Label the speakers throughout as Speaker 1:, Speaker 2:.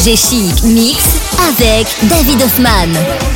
Speaker 1: FG Chic Mix avec David Hoffman.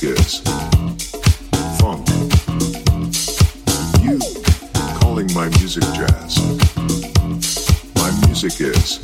Speaker 2: Is funk. You calling my music jazz. My music is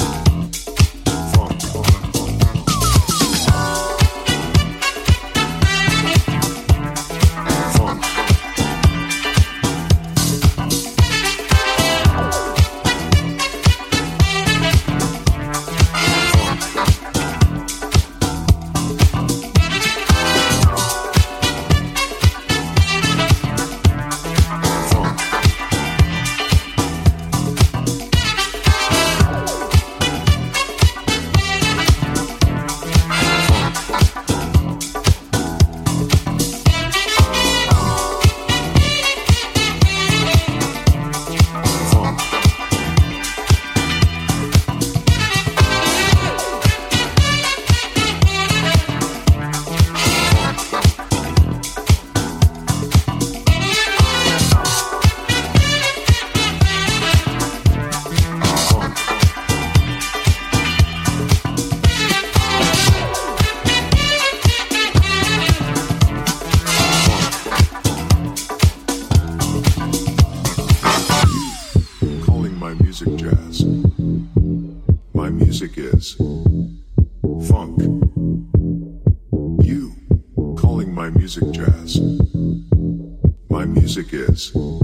Speaker 2: world.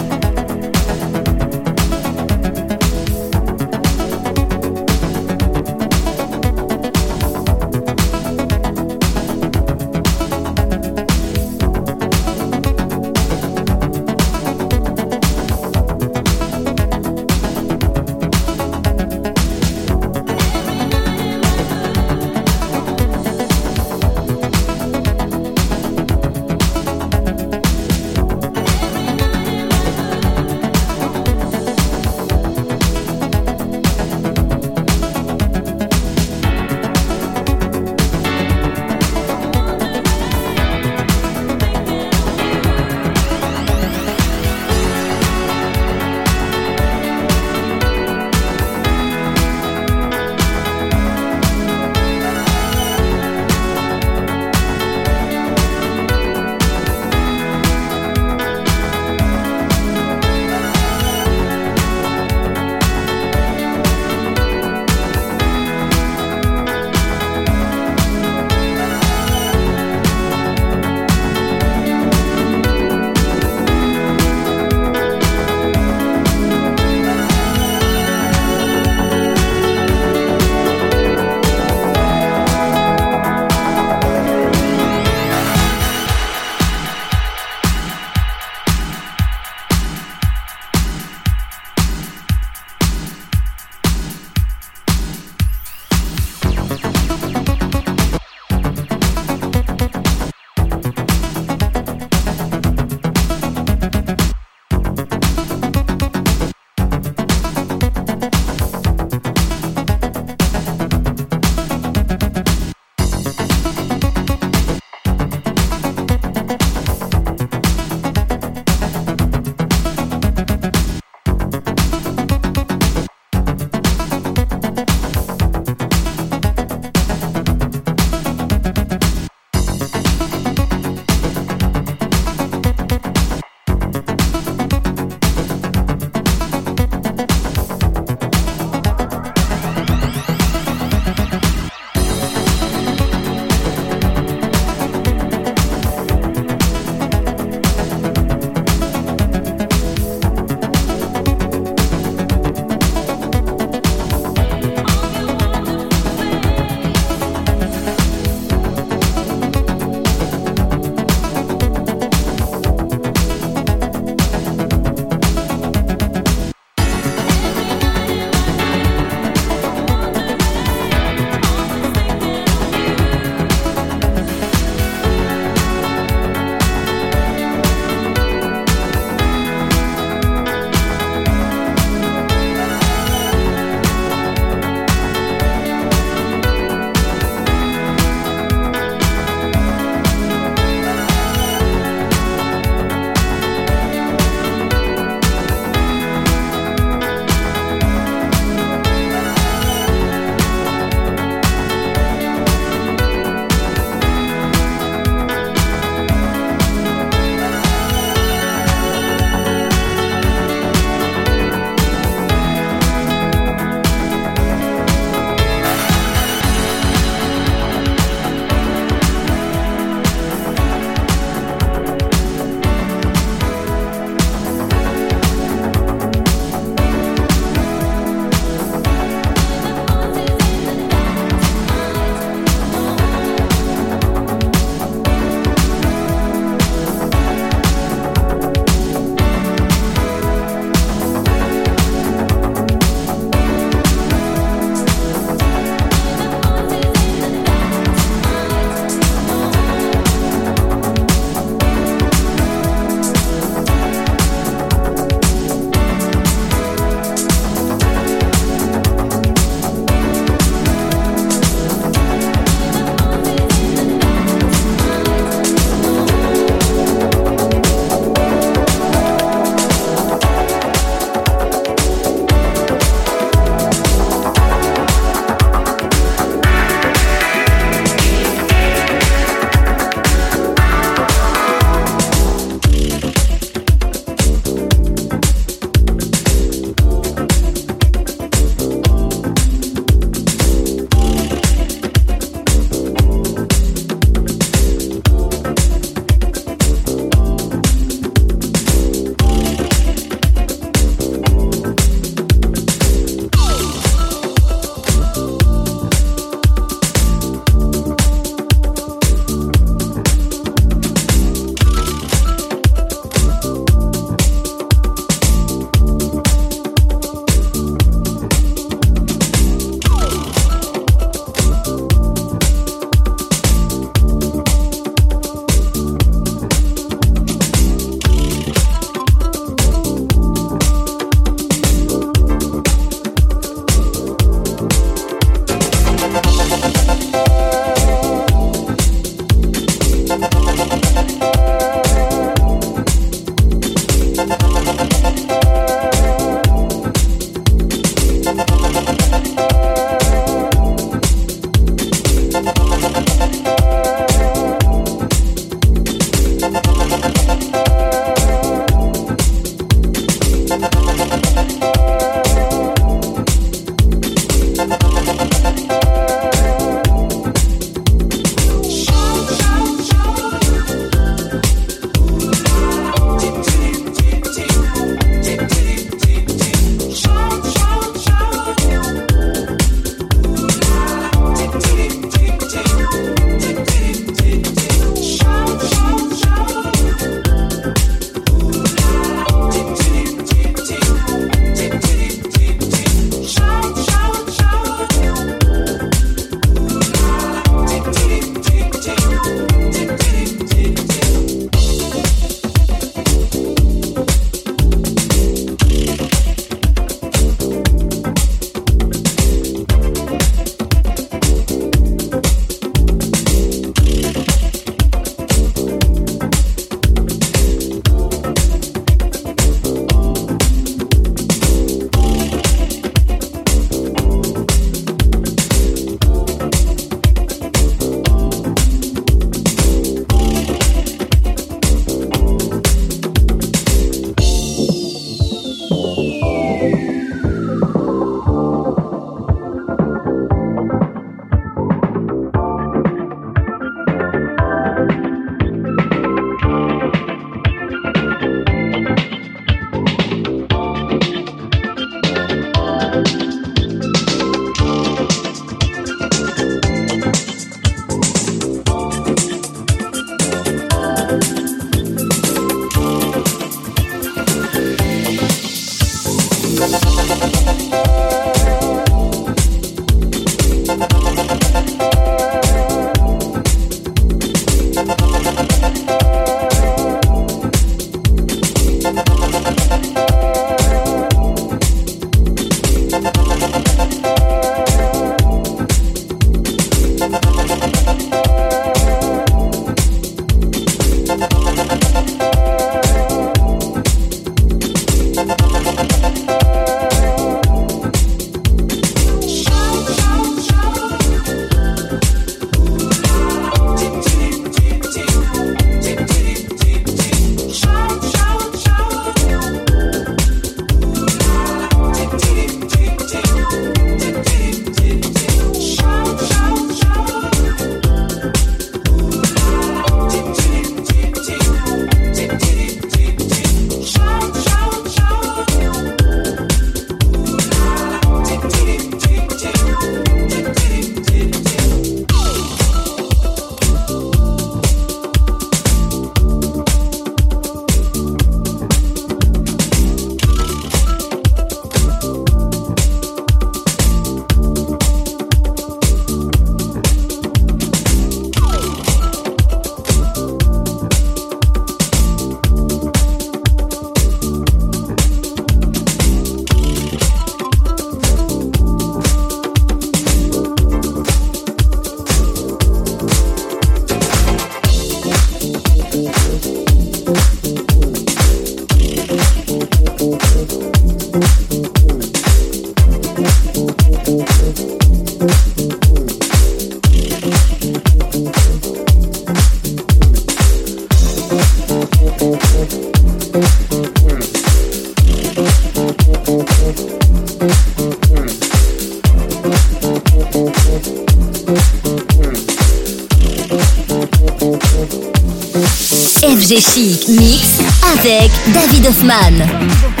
Speaker 3: Hoffman.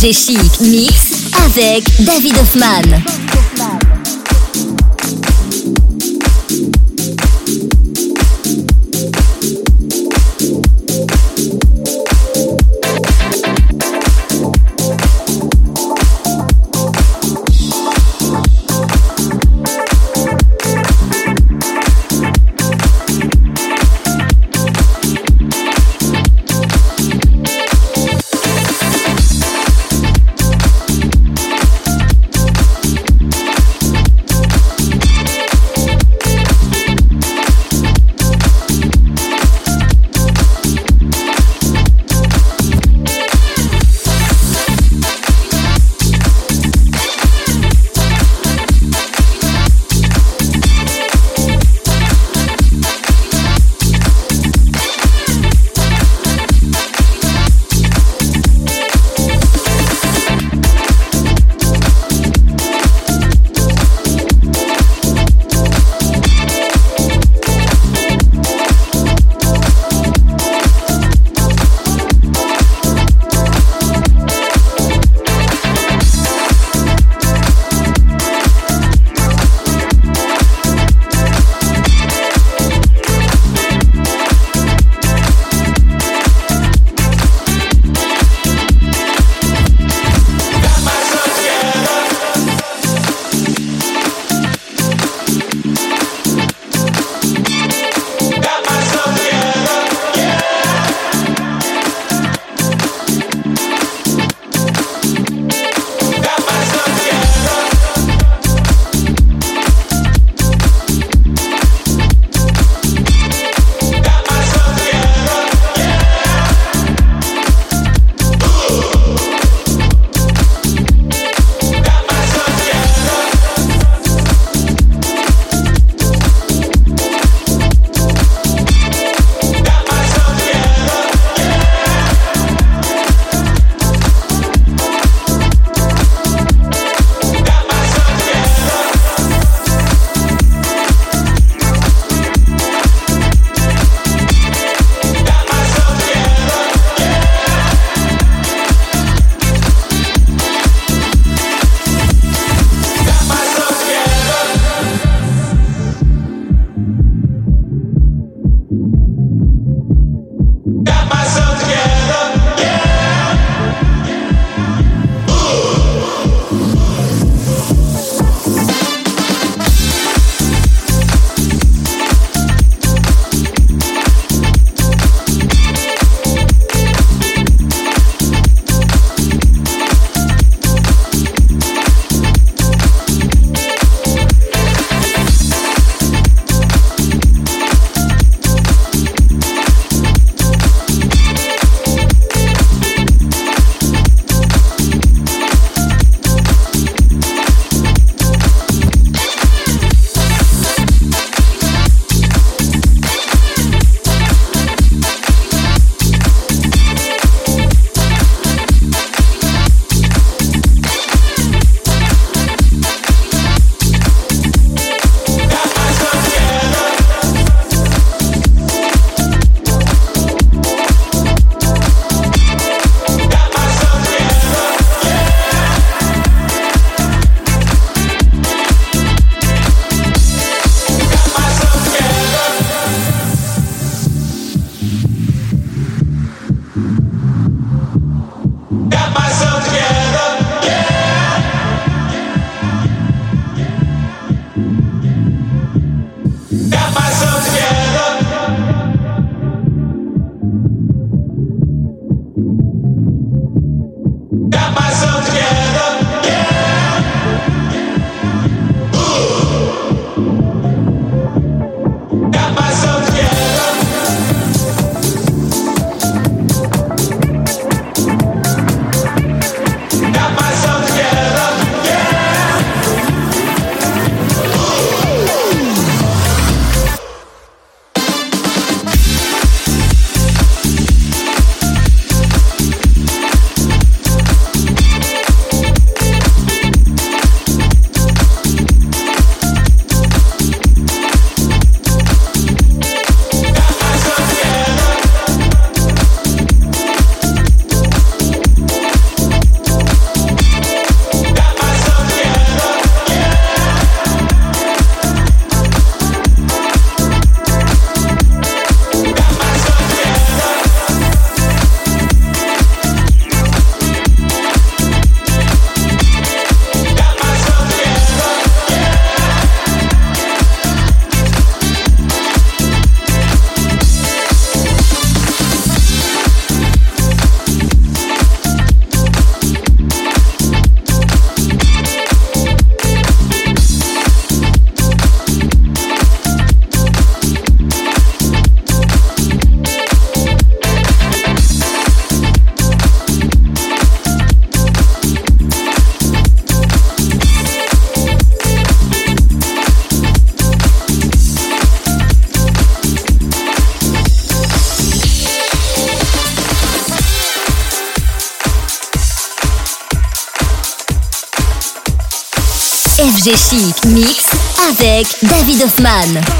Speaker 3: FG Chic Mix avec David Hoffman. David